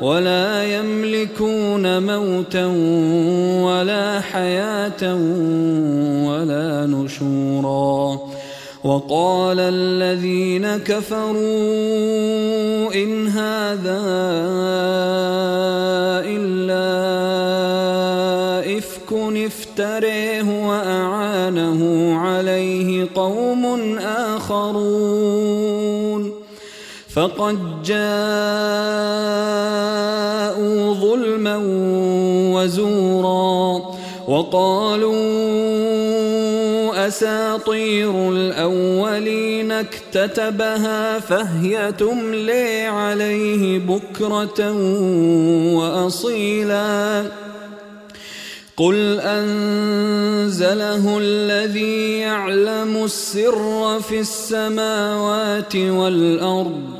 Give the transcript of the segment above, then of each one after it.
ولا يملكون موتا ولا حياة ولا نشورا. وقال الذين كفروا إن هذا إلا إفك افتريه وأعانه عليه قوم آخرون. فقد جاءوا ظلما وزورا وقالوا أساطير الأولين اكتتبها فهي تملي عليه بكرة وأصيلا قل أنزله الذي يعلم السر في السماوات والأرض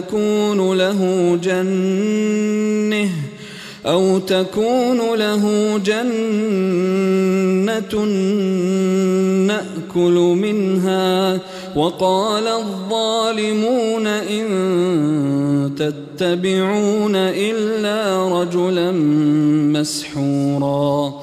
تكون له جنة أو تكون له جنة نأكل منها وقال الظالمون إن تتبعون إلا رجلا مسحورا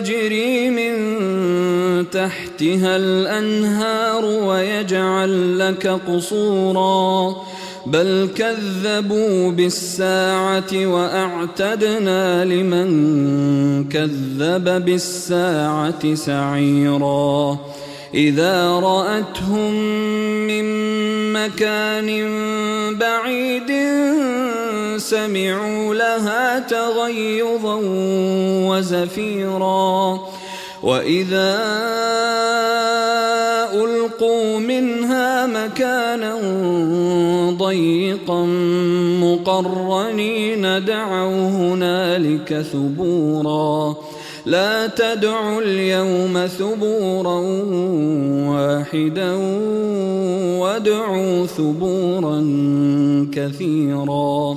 تجري من تحتها الأنهار ويجعل لك قصوراً. بل كذبوا بالساعة وأعتدنا لمن كذب بالساعة سعيرا. إذا رأتهم من مكان بعيد سمعوا لها تغيظا وزفيرا. وإذا ألقوا منها مكانا ضيقا مقرنين دعوا هنالك ثبورا. لا تدعوا اليوم ثبورا واحدا وادعوا ثبورا كثيرا.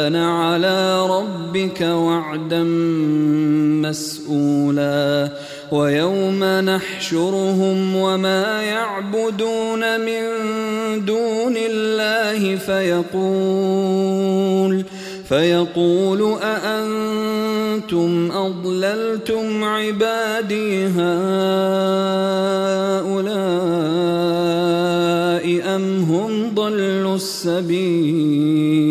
ربك وعدا مسؤولا ويوم نحشرهم وما يعبدون من دون الله فيقول فيقول أأنت أأنتم أضللتم عبادي هؤلاء أم هم ضلوا السبيل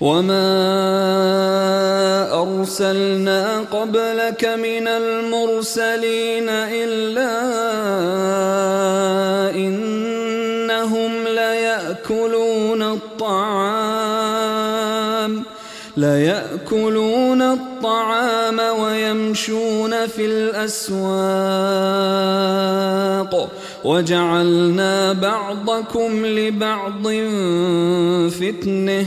وما أرسلنا قبلك من المرسلين إلا إنهم ليأكلون الطعام ليأكلون الطعام ويمشون في الأسواق وجعلنا بعضكم لبعض فتنه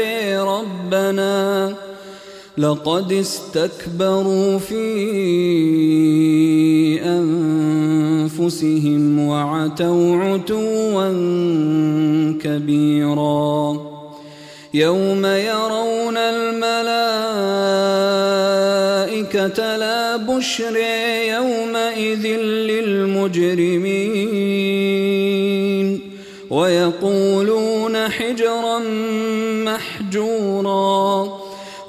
لقد استكبروا في أنفسهم وعتوا عتوا كبيرا يوم يرون الملائكة لا بشر يومئذ للمجرمين ويقولون حجرا محجورا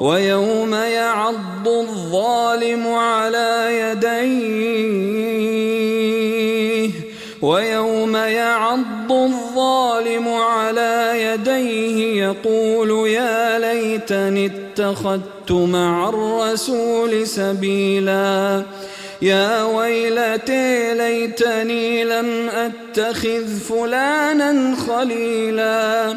ويوم يعض الظالم على يديه ويوم يعض الظالم على يديه يقول يا ليتني اتخذت مع الرسول سبيلا يا ويلتي ليتني لم أتخذ فلانا خليلا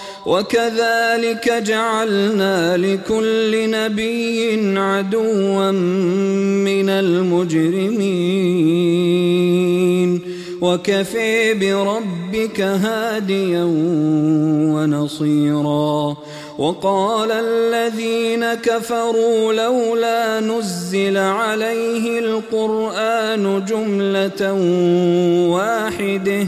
وكذلك جعلنا لكل نبي عدوا من المجرمين. وكفي بربك هاديا ونصيرا. وقال الذين كفروا لولا نزل عليه القرآن جملة واحدة.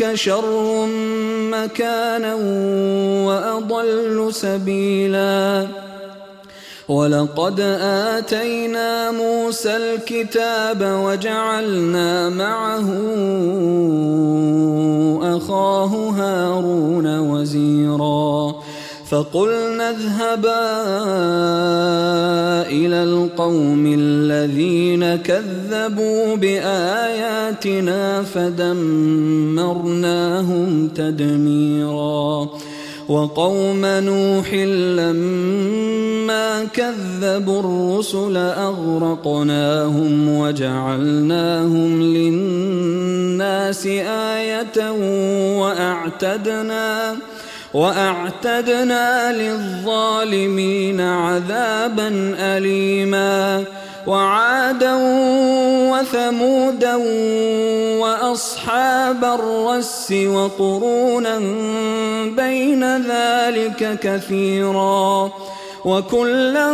أولئك شر مكانا وأضل سبيلا. ولقد آتينا موسى الكتاب وجعلنا معه أخاه هارون وزيرا. فقلنا اذهبا إلى القوم الذين كذبوا بآياتنا فدمرناهم تدميرا وقوم نوح لما كذبوا الرسل أغرقناهم وجعلناهم للناس آية وأعتدنا وأعتدنا للظالمين عذابا أليما وعادا وثمودا وأصحاب الرس وقرونا بين ذلك كثيرا وكلا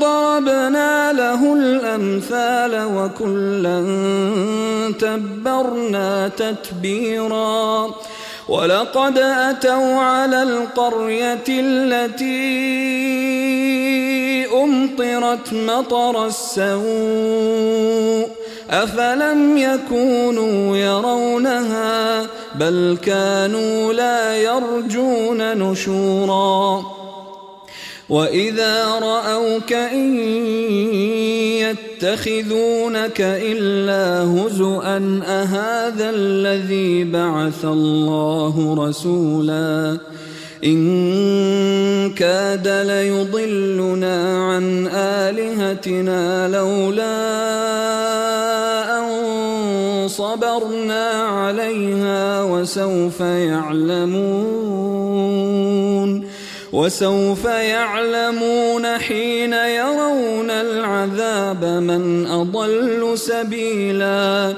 ضربنا له الأمثال وكلا تبرنا تتبيراً ولقد أتوا على القرية التي أمطرت مطر السوء أفلم يكونوا يرونها بل كانوا لا يرجون نشورا وإذا رأوك إن يتخذونك إلا هزؤا أهذا الذي بعث الله رسولا إن كاد ليضلنا عن آلهتنا لولا أن صبرنا عليها وسوف يعلمون وسوف يعلمون حين يرون العذاب من أضل سبيلا.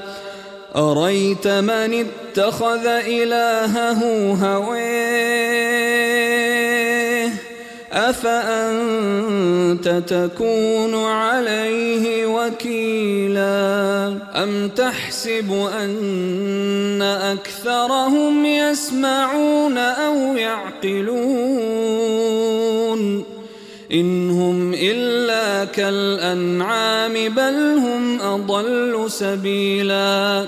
أريت من اتخذ إلهه هويه أفأنت تكون عليه وكيلا أم تحسب أن أكثرهم يسمعون أو يعقلون؟ إن هم إلا كالأنعام بل هم أضل سبيلاً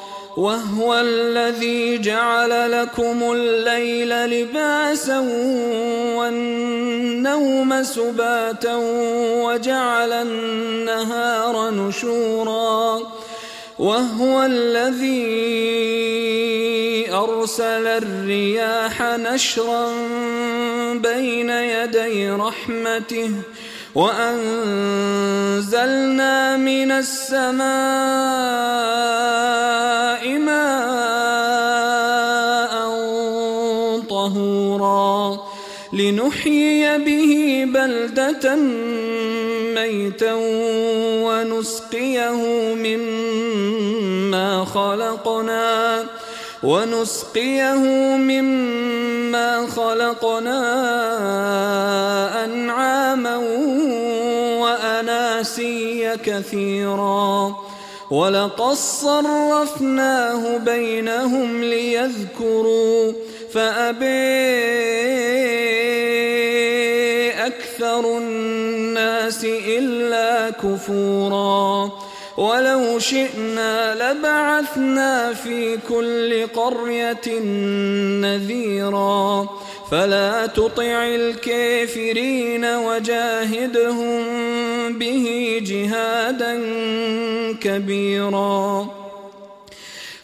وهو الذي جعل لكم الليل لباسا والنوم سباتا وجعل النهار نشورا وهو الذي أرسل الرياح نشرا بين يدي رحمته وأنزلنا من السماء ماء طهورا لنحيي به بلدة ميتا ونسقيه مما خلقنا ونسقيه مما خلقنا أنعاما وأناسيا كثيرا. ولقد صرفناه بينهم ليذكروا فأبي أكثر الناس إلا كفوراً. ولو شئنا لبعثنا في كل قرية نذيرا. فلا تطع الكافرين وجاهدهم به جهادا كبيرا.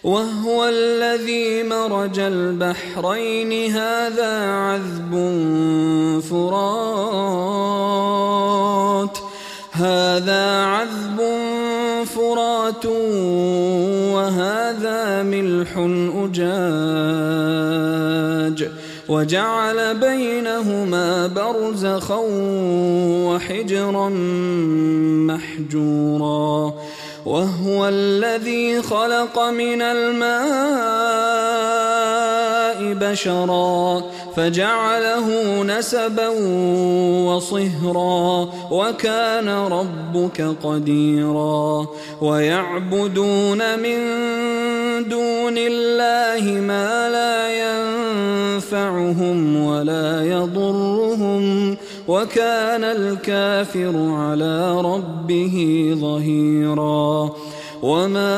وهو الذي مرج البحرين. هذا عذب فرات. هذا عذب وهذا ملح أجاج وجعل بينهما برزخا وحجرا محجورا وهو الذي خلق من الماء بشرا فجعله نسبا وصهرا وكان ربك قديرا ويعبدون من دون الله ما لا ينفعهم ولا يضرهم وكان الكافر على ربه ظهيرا وما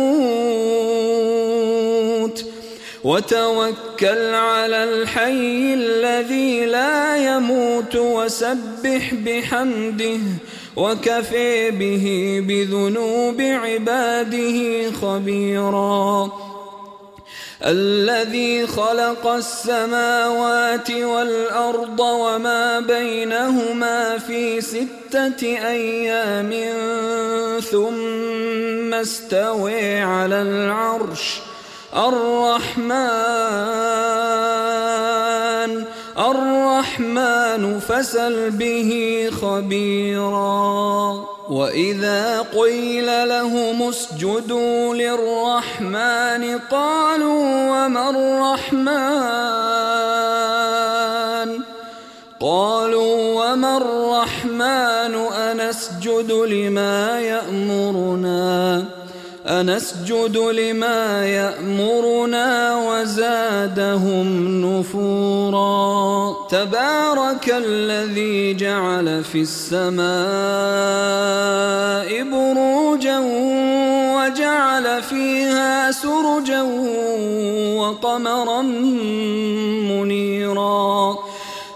وتوكل على الحي الذي لا يموت وسبح بحمده وكفي به بذنوب عباده خبيرا. الذي خلق السماوات والأرض وما بينهما في ستة أيام ثم استوي على العرش. الرحمن الرحمن فسل به خبيرا. وإذا قيل لهم اسجدوا للرحمن قالوا وما الرحمن؟ قالوا وما الرحمن؟ أنسجد لما يأمرنا. أنسجد لما يأمرنا وزادهم نفورا. تبارك الذي جعل في السماء بروجا وجعل فيها سرجا وقمرا منيرا.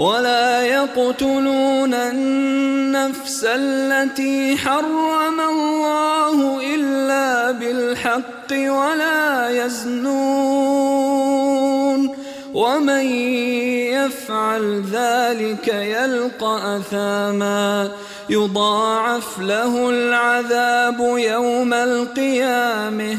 ولا يقتلون النفس التي حرم الله إلا بالحق ولا يزنون ومن يفعل ذلك يلقى أثاما يضاعف له العذاب يوم القيامة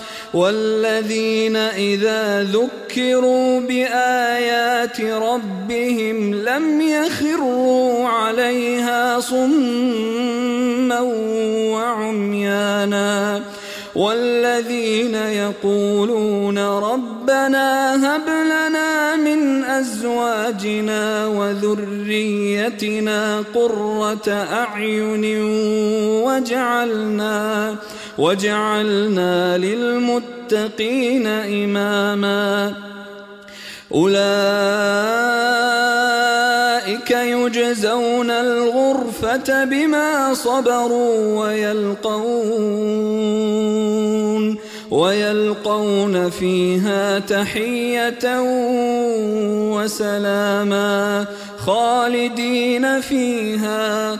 والذين إذا ذكروا بآيات ربهم لم يخروا عليها صما وعميانا والذين يقولون ربنا هب لنا من أزواجنا وذريتنا قرة أعين وجعلنا وجعلنا للمتقين إماما. أولئك يجزون الغرفة بما صبروا ويلقون ويلقون فيها تحية وسلاما خالدين فيها.